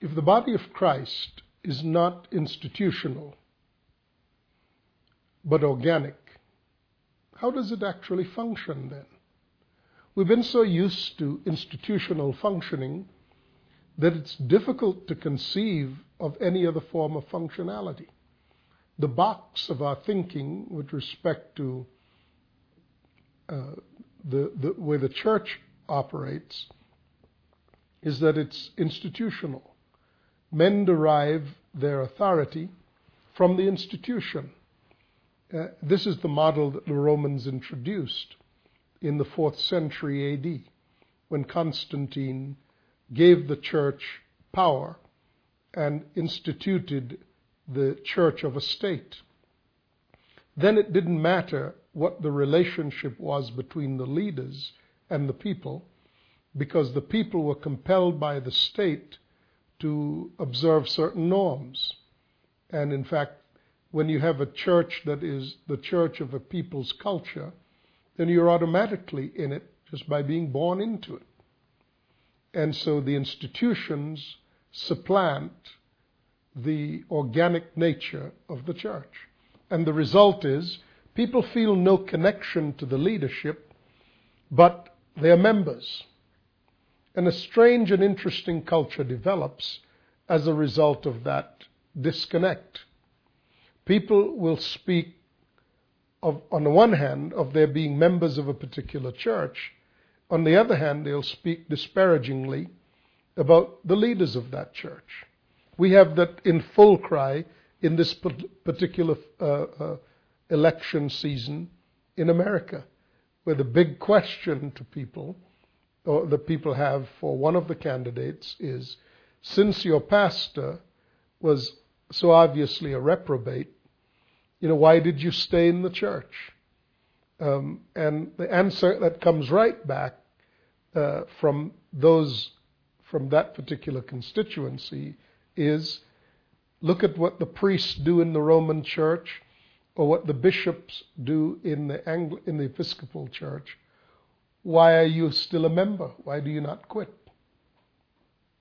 if the body of Christ is not institutional, but organic, how does it actually function then? We've been so used to institutional functioning that it's difficult to conceive of any other form of functionality. The box of our thinking with respect to uh, the, the way the church operates is that it's institutional. Men derive their authority from the institution. Uh, this is the model that the Romans introduced in the fourth century AD when Constantine gave the church power and instituted the church of a state. Then it didn't matter what the relationship was between the leaders and the people because the people were compelled by the state to observe certain norms. And in fact, when you have a church that is the church of a people's culture, then you're automatically in it just by being born into it. And so the institutions supplant the organic nature of the church. And the result is people feel no connection to the leadership, but they are members. And a strange and interesting culture develops as a result of that disconnect. People will speak of, on the one hand, of their being members of a particular church. On the other hand, they'll speak disparagingly about the leaders of that church. We have that in full cry in this particular uh, uh, election season in America, where the big question to people or that people have for one of the candidates is since your pastor was so obviously a reprobate, you know, why did you stay in the church? Um, and the answer that comes right back uh, from those from that particular constituency is look at what the priests do in the Roman church or what the bishops do in the, Angl- in the Episcopal church why are you still a member? Why do you not quit?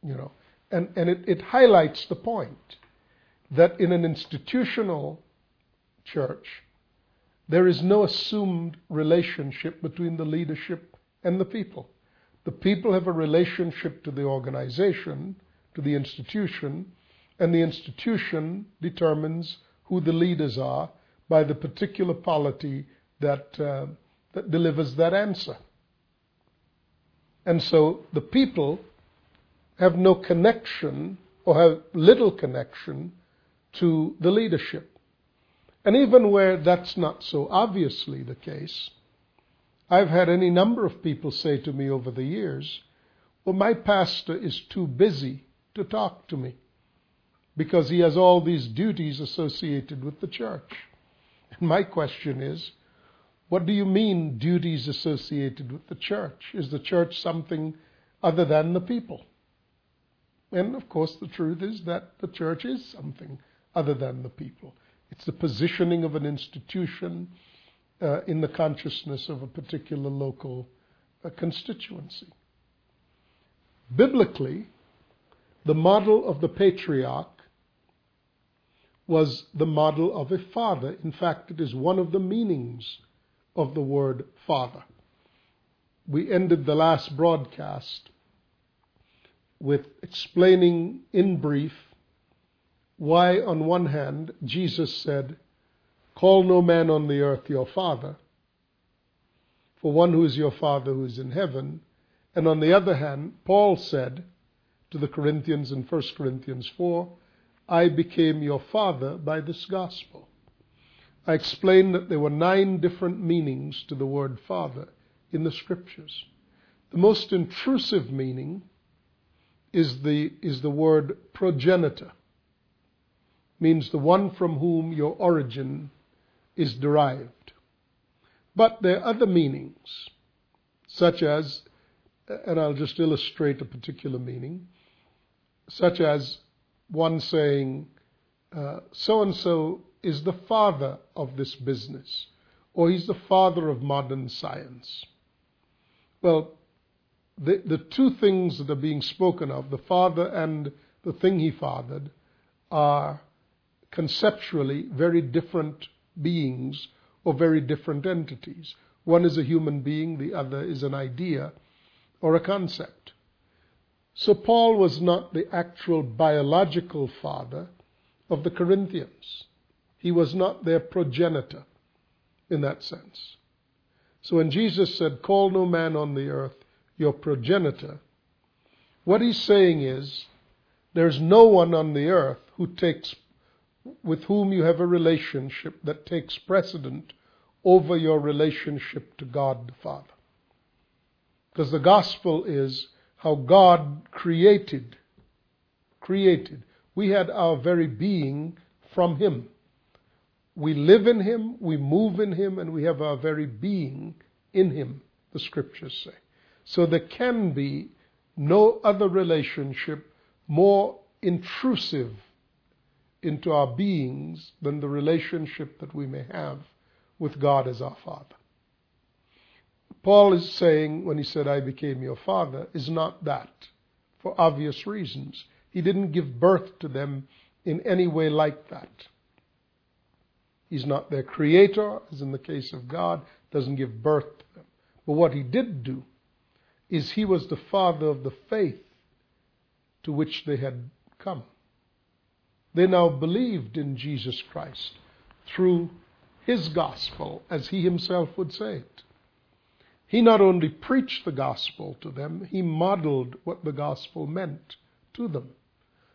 You know, and, and it, it highlights the point that in an institutional church, there is no assumed relationship between the leadership and the people. The people have a relationship to the organization, to the institution, and the institution determines who the leaders are by the particular polity that, uh, that delivers that answer. And so the people have no connection or have little connection to the leadership. And even where that's not so obviously the case, I've had any number of people say to me over the years, well, my pastor is too busy to talk to me because he has all these duties associated with the church. And my question is, what do you mean, duties associated with the church? Is the church something other than the people? And of course, the truth is that the church is something other than the people. It's the positioning of an institution uh, in the consciousness of a particular local uh, constituency. Biblically, the model of the patriarch was the model of a father. In fact, it is one of the meanings of the word Father. We ended the last broadcast with explaining in brief why, on one hand, Jesus said, Call no man on the earth your father, for one who is your father who is in heaven. And on the other hand, Paul said to the Corinthians in 1 Corinthians 4, I became your father by this gospel. I explained that there were nine different meanings to the word Father in the Scriptures. The most intrusive meaning is the, is the word progenitor, means the one from whom your origin is derived. But there are other meanings, such as, and I'll just illustrate a particular meaning, such as one saying, so and so is the father of this business, or he's the father of modern science. Well, the, the two things that are being spoken of, the father and the thing he fathered, are conceptually very different beings or very different entities. One is a human being, the other is an idea or a concept. So Paul was not the actual biological father of the Corinthians. He was not their progenitor in that sense. So when Jesus said, Call no man on the earth your progenitor, what he's saying is, there's no one on the earth who takes, with whom you have a relationship that takes precedent over your relationship to God the Father. Because the gospel is how God created, created. We had our very being from Him. We live in Him, we move in Him, and we have our very being in Him, the scriptures say. So there can be no other relationship more intrusive into our beings than the relationship that we may have with God as our Father. Paul is saying, when he said, I became your father, is not that, for obvious reasons. He didn't give birth to them in any way like that. He's not their creator, as in the case of God, doesn't give birth to them. But what he did do is he was the father of the faith to which they had come. They now believed in Jesus Christ through his gospel, as he himself would say it. He not only preached the gospel to them, he modeled what the gospel meant to them.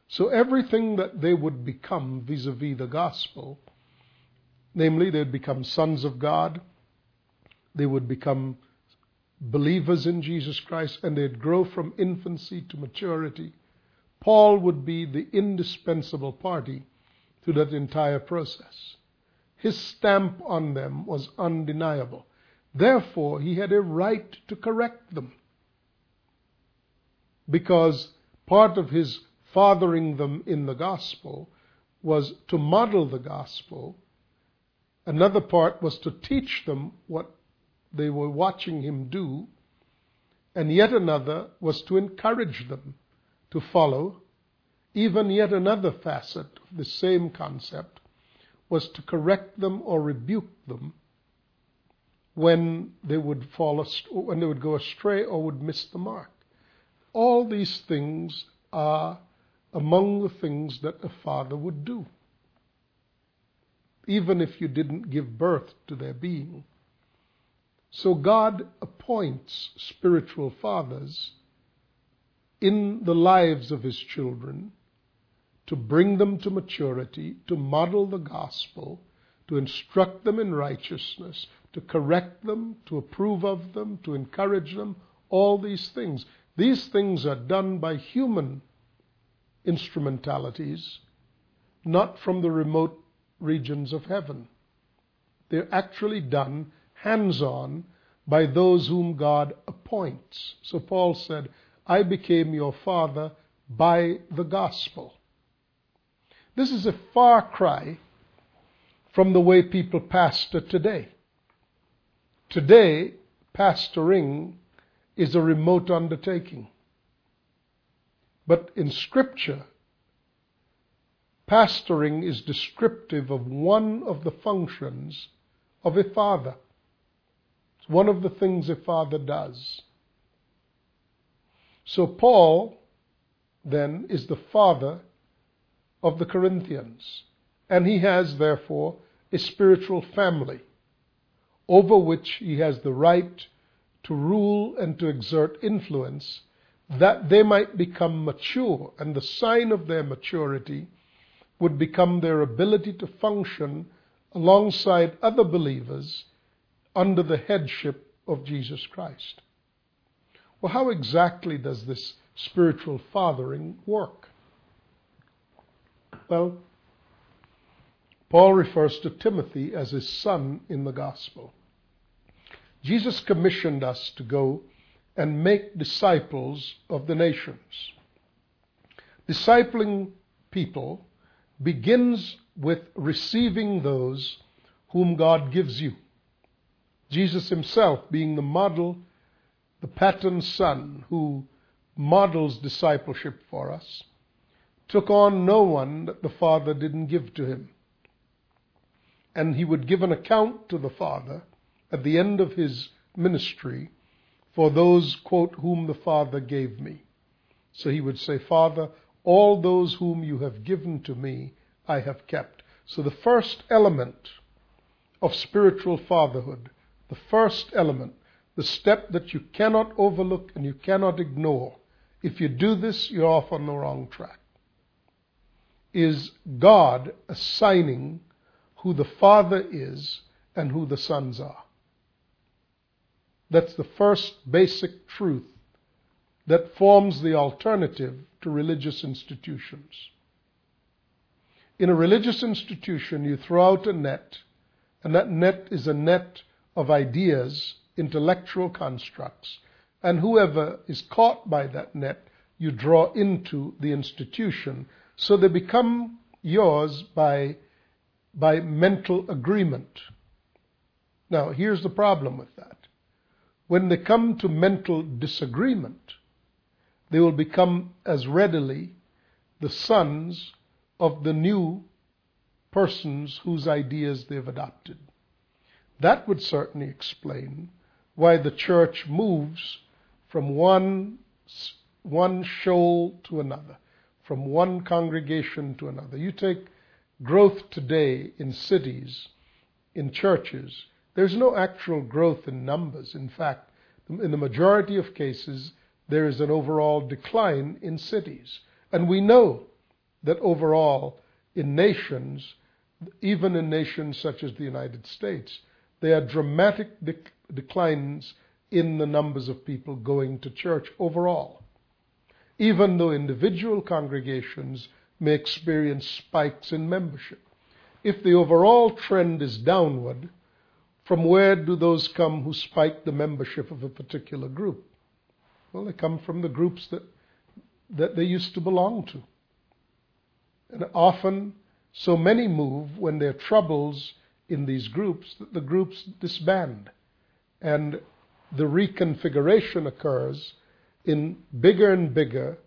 So everything that they would become vis a vis the gospel Namely, they would become sons of God, they would become believers in Jesus Christ, and they'd grow from infancy to maturity. Paul would be the indispensable party to that entire process. His stamp on them was undeniable. Therefore, he had a right to correct them. Because part of his fathering them in the gospel was to model the gospel Another part was to teach them what they were watching him do. And yet another was to encourage them to follow. Even yet another facet of the same concept was to correct them or rebuke them when they would fall when they would go astray or would miss the mark. All these things are among the things that a father would do even if you didn't give birth to their being. So God appoints spiritual fathers in the lives of His children to bring them to maturity, to model the gospel, to instruct them in righteousness, to correct them, to approve of them, to encourage them, all these things. These things are done by human instrumentalities, not from the remote regions of heaven. They're actually done hands on by those whom God appoints. So Paul said, I became your father by the gospel. This is a far cry from the way people pastor today. Today, pastoring is a remote undertaking. But in Scripture, Pastoring is descriptive of one of the functions of a father. It's one of the things a father does. So Paul, then, is the father of the Corinthians. And he has, therefore, a spiritual family over which he has the right to rule and to exert influence that they might become mature. And the sign of their maturity would become their ability to function alongside other believers under the headship of Jesus Christ. Well, how exactly does this spiritual fathering work? Well, Paul refers to Timothy as his son in the gospel. Jesus commissioned us to go and make disciples of the nations. Discipling people begins with receiving those whom God gives you. Jesus himself being the model, the pattern son who models discipleship for us. took on no one that the Father didn't give to him. And he would give an account to the Father at the end of his ministry for those, quote, whom the Father gave me. So he would say, Father, all those whom you have given to me, I have kept. So the first element of spiritual fatherhood, the first element, the step that you cannot overlook and you cannot ignore, if you do this, you're off on the wrong track, is God assigning who the Father is and who the sons are. That's the first basic truth that forms the alternative to religious institutions. In a religious institution, you throw out a net, and that net is a net of ideas, intellectual constructs, and whoever is caught by that net, you draw into the institution, so they become yours by, by mental agreement. Now, here's the problem with that when they come to mental disagreement, they will become as readily the sons of the new persons whose ideas they've adopted. That would certainly explain why the church moves from one, one shoal to another, from one congregation to another. You take growth today in cities, in churches, there's no actual growth in numbers. In fact, in the majority of cases, there is an overall decline in cities. And we know that overall, in nations, even in nations such as the United States, there are dramatic declines in the numbers of people going to church overall. Even though individual congregations may experience spikes in membership. If the overall trend is downward, from where do those come who spike the membership of a particular group? Well, they come from the groups that, that they used to belong to. And often, so many move when there are troubles in these groups that the groups disband. And the reconfiguration occurs in bigger and bigger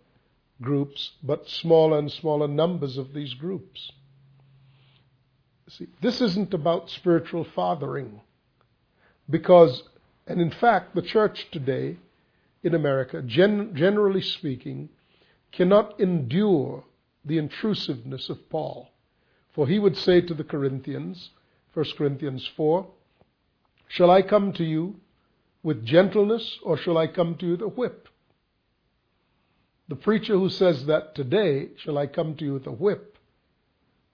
groups, but smaller and smaller numbers of these groups. See, this isn't about spiritual fathering. Because, and in fact, the church today in America, gen- generally speaking, cannot endure the intrusiveness of Paul. For he would say to the Corinthians, 1 Corinthians 4, Shall I come to you with gentleness or shall I come to you with a whip? The preacher who says that today, Shall I come to you with a whip?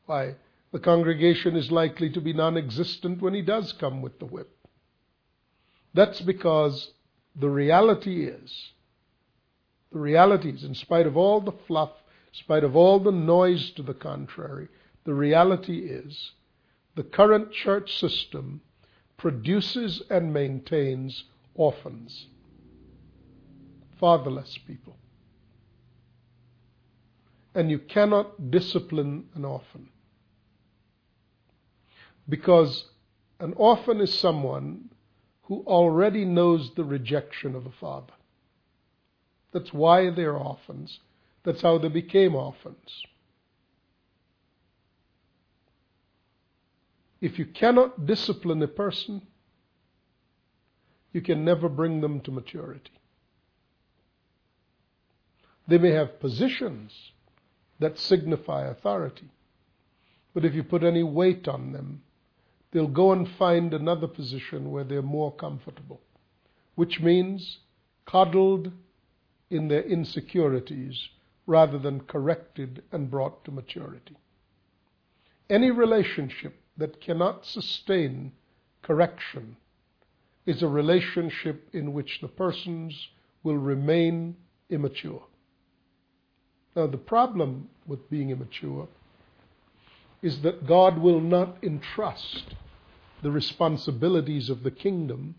Why, the congregation is likely to be non existent when he does come with the whip. That's because the reality is, the reality is, in spite of all the fluff, in spite of all the noise to the contrary, the reality is the current church system produces and maintains orphans, fatherless people. And you cannot discipline an orphan. Because an orphan is someone who already knows the rejection of a father. That's why they're orphans. That's how they became orphans. If you cannot discipline a person, you can never bring them to maturity. They may have positions that signify authority, but if you put any weight on them, they'll go and find another position where they're more comfortable, which means coddled in their insecurities rather than corrected and brought to maturity. Any relationship that cannot sustain correction is a relationship in which the persons will remain immature. Now, the problem with being immature is that God will not entrust the responsibilities of the kingdom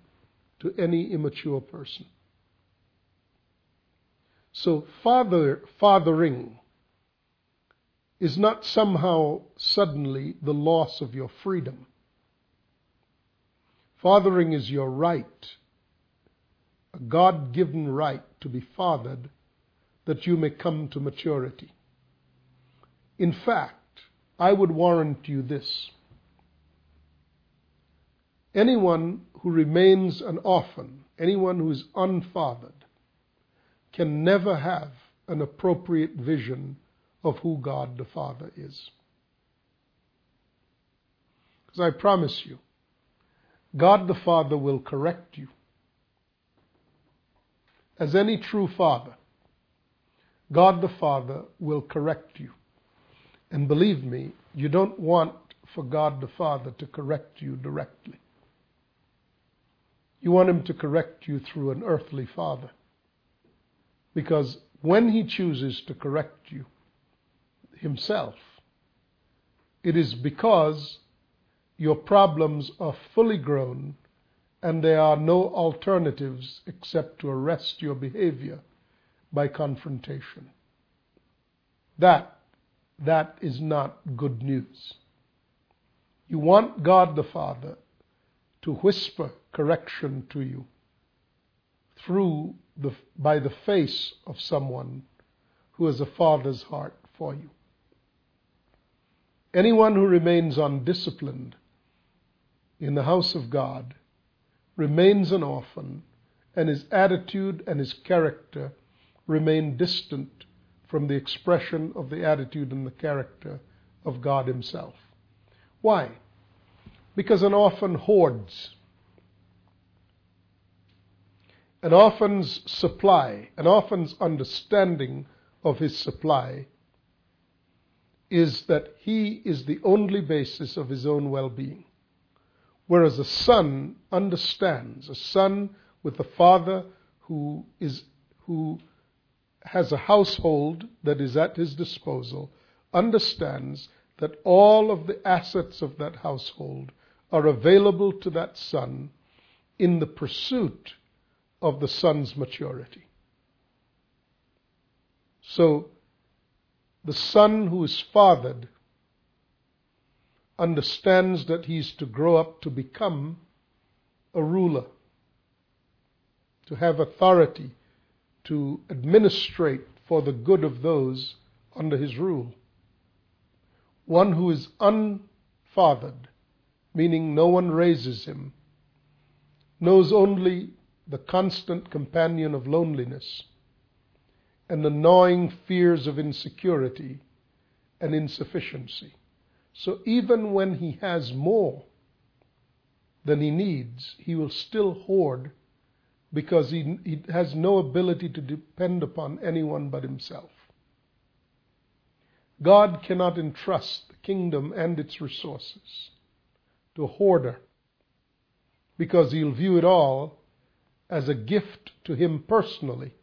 to any immature person. So, father, fathering is not somehow suddenly the loss of your freedom. Fathering is your right, a God given right to be fathered that you may come to maturity. In fact, I would warrant you this. Anyone who remains an orphan, anyone who is unfathered, can never have an appropriate vision of who God the Father is. Because I promise you, God the Father will correct you. As any true father, God the Father will correct you. And believe me, you don't want for God the Father to correct you directly. You want Him to correct you through an earthly father. Because when He chooses to correct you Himself, it is because your problems are fully grown and there are no alternatives except to arrest your behavior by confrontation. That, that is not good news. You want God the Father to whisper correction to you through the, by the face of someone who has a father's heart for you. Anyone who remains undisciplined in the house of God remains an orphan, and his attitude and his character remain distant from the expression of the attitude and the character of God Himself. Why? Because an orphan hoards. An orphan's supply, an orphan's understanding of his supply is that he is the only basis of his own well being. Whereas a son understands, a son with a father who is who has a household that is at his disposal, understands that all of the assets of that household are available to that son in the pursuit of the son's maturity. So, the son who is fathered understands that he is to grow up to become a ruler, to have authority, to administrate for the good of those under his rule. One who is unfathered, meaning no one raises him, knows only the constant companion of loneliness and the gnawing fears of insecurity and insufficiency. So even when he has more than he needs, he will still hoard because he, he has no ability to depend upon anyone but himself. God cannot entrust the kingdom and its resources to a hoarder because he'll view it all as a gift to him personally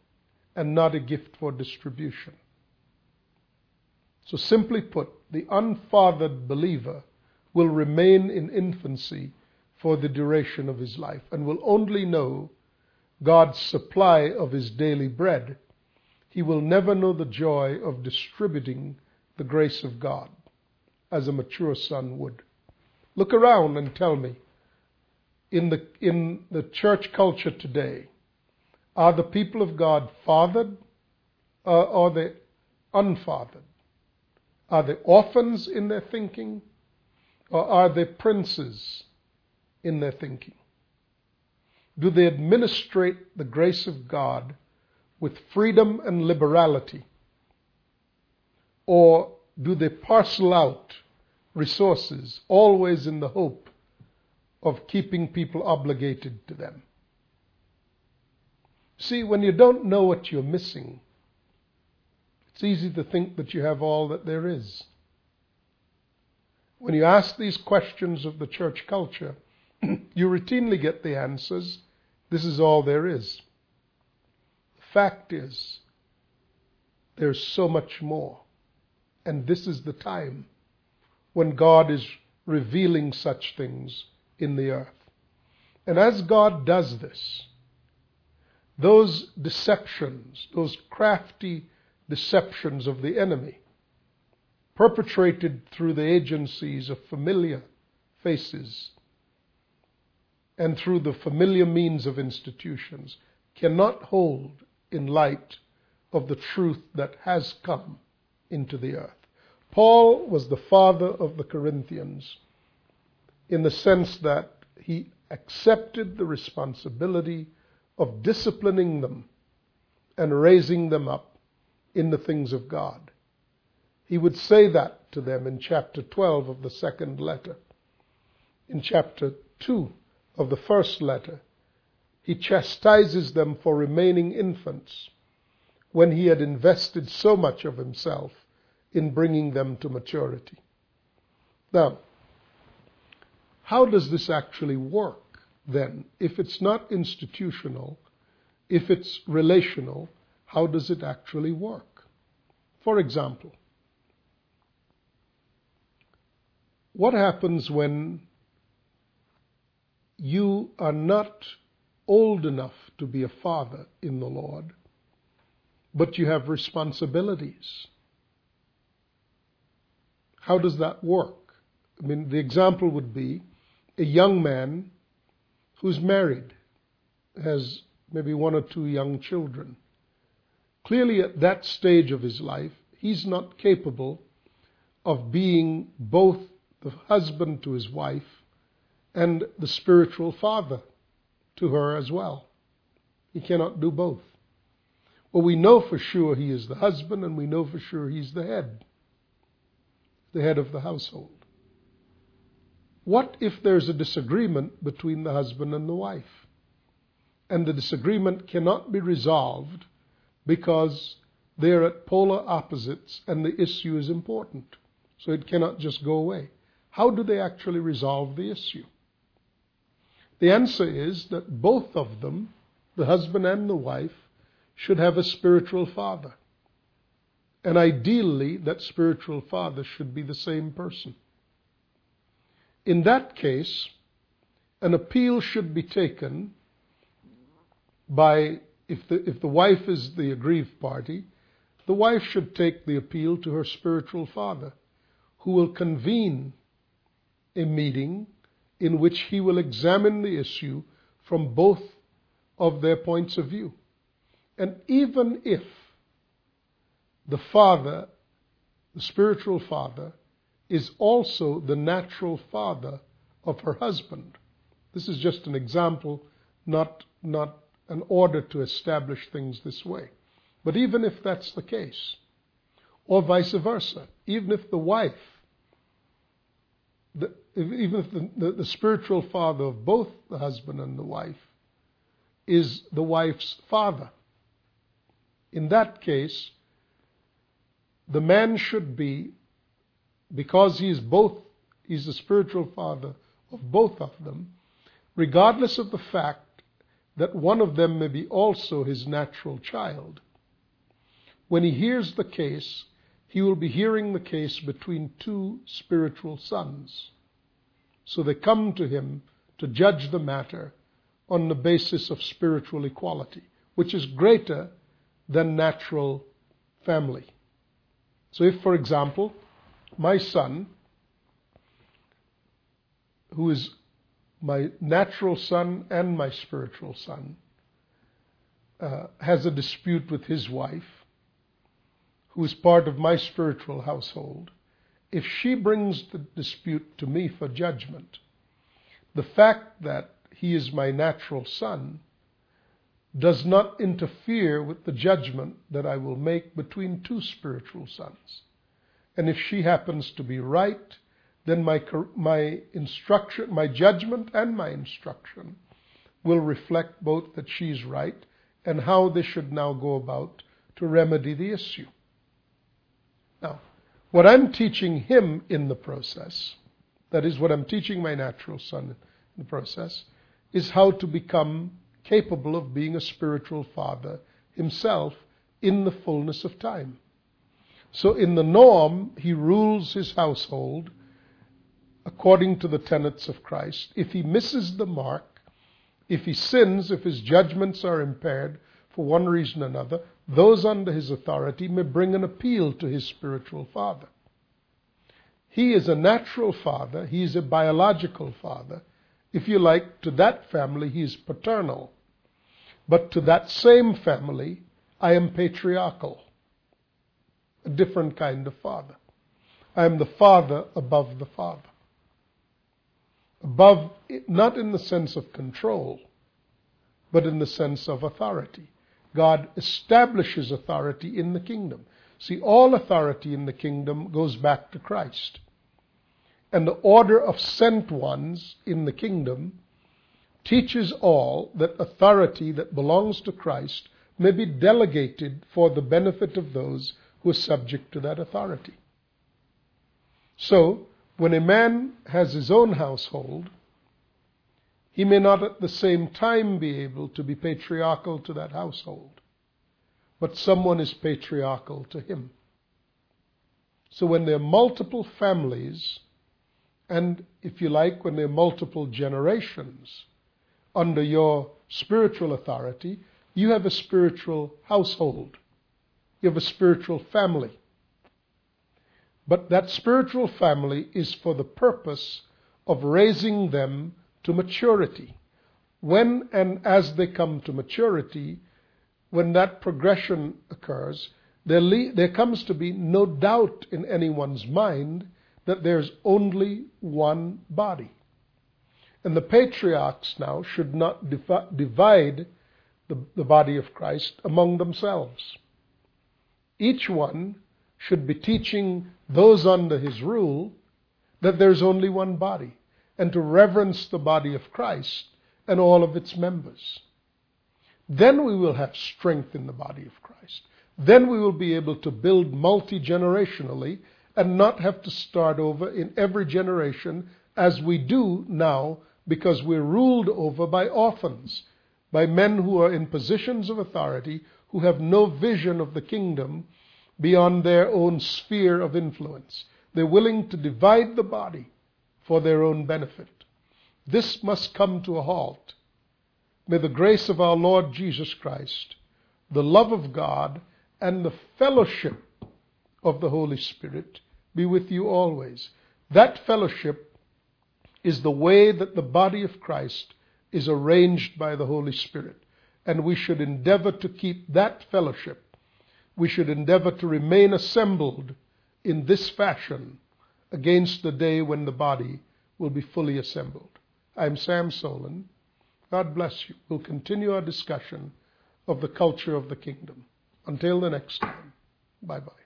and not a gift for distribution. So, simply put, the unfathered believer will remain in infancy for the duration of his life and will only know God's supply of his daily bread. He will never know the joy of distributing the grace of God as a mature son would. Look around and tell me in the, in the church culture today, are the people of God fathered or are they unfathered? Are they orphans in their thinking? Or are they princes in their thinking? Do they administrate the grace of God with freedom and liberality? Or do they parcel out resources always in the hope of keeping people obligated to them? See, when you don't know what you're missing, it's easy to think that you have all that there is. When you ask these questions of the church culture, you routinely get the answers this is all there is. The fact is, there's so much more. And this is the time when God is revealing such things in the earth. And as God does this, those deceptions, those crafty deceptions of the enemy, perpetrated through the agencies of familiar faces and through the familiar means of institutions, cannot hold in light of the truth that has come into the earth. Paul was the father of the Corinthians in the sense that he accepted the responsibility of disciplining them and raising them up in the things of God. He would say that to them in chapter 12 of the second letter. In chapter 2 of the first letter, he chastises them for remaining infants when he had invested so much of himself in bringing them to maturity. Now, how does this actually work then? If it's not institutional, if it's relational, how does it actually work? For example, what happens when you are not old enough to be a father in the Lord, but you have responsibilities? How does that work? I mean, the example would be a young man who's married, has maybe one or two young children. Clearly, at that stage of his life, he's not capable of being both the husband to his wife and the spiritual father to her as well. He cannot do both. Well, we know for sure he is the husband, and we know for sure he's the head, the head of the household. What if there's a disagreement between the husband and the wife? And the disagreement cannot be resolved because they're at polar opposites and the issue is important. So it cannot just go away. How do they actually resolve the issue? The answer is that both of them, the husband and the wife, should have a spiritual father. And ideally, that spiritual father should be the same person. In that case, an appeal should be taken by, if the, if the wife is the aggrieved party, the wife should take the appeal to her spiritual father, who will convene a meeting in which he will examine the issue from both of their points of view. And even if the father, the spiritual father, is also the natural father of her husband. This is just an example, not, not an order to establish things this way. But even if that's the case, or vice versa, even if the wife, the, even if the, the, the spiritual father of both the husband and the wife is the wife's father, in that case, the man should be because he is both, he's the spiritual father of both of them, regardless of the fact that one of them may be also his natural child. When he hears the case, he will be hearing the case between two spiritual sons. So they come to him to judge the matter on the basis of spiritual equality, which is greater than natural family. So, if, for example, my son, who is my natural son and my spiritual son, uh, has a dispute with his wife, who is part of my spiritual household, if she brings the dispute to me for judgment, the fact that he is my natural son does not interfere with the judgment that I will make between two spiritual sons. And if she happens to be right, then my, my instruction, my judgment and my instruction will reflect both that she's right and how they should now go about to remedy the issue. Now, what I'm teaching him in the process, that is what I'm teaching my natural son in the process, is how to become capable of being a spiritual father himself in the fullness of time. So, in the norm, he rules his household according to the tenets of Christ. If he misses the mark, if he sins, if his judgments are impaired for one reason or another, those under his authority may bring an appeal to his spiritual father. He is a natural father, he is a biological father. If you like, to that family, he is paternal. But to that same family, I am patriarchal a different kind of father. I am the Father above the Father. Above, not in the sense of control, but in the sense of authority. God establishes authority in the kingdom. See, all authority in the kingdom goes back to Christ. And the order of sent ones in the kingdom teaches all that authority that belongs to Christ may be delegated for the benefit of those who are subject to that authority. So, when a man has his own household, he may not at the same time be able to be patriarchal to that household, but someone is patriarchal to him. So when there are multiple families, and if you like, when there are multiple generations under your spiritual authority, you have a spiritual household. You have a spiritual family. But that spiritual family is for the purpose of raising them to maturity. When and as they come to maturity, when that progression occurs, there, le- there comes to be no doubt in anyone's mind that there's only one body. And the patriarchs now should not divi- divide the, the body of Christ among themselves. Each one should be teaching those under his rule that there's only one body and to reverence the body of Christ and all of its members. Then we will have strength in the body of Christ. Then we will be able to build multi generationally and not have to start over in every generation as we do now because we're ruled over by orphans, by men who are in positions of authority who have no vision of the kingdom beyond their own sphere of influence. They're willing to divide the body for their own benefit. This must come to a halt. May the grace of our Lord Jesus Christ, the love of God, and the fellowship of the Holy Spirit be with you always. That fellowship is the way that the body of Christ is arranged by the Holy Spirit. And we should endeavor to keep that fellowship. We should endeavor to remain assembled in this fashion against the day when the body will be fully assembled. I'm Sam Soleyn. God bless you. We'll continue our discussion of the culture of the kingdom. Until the next time, bye bye.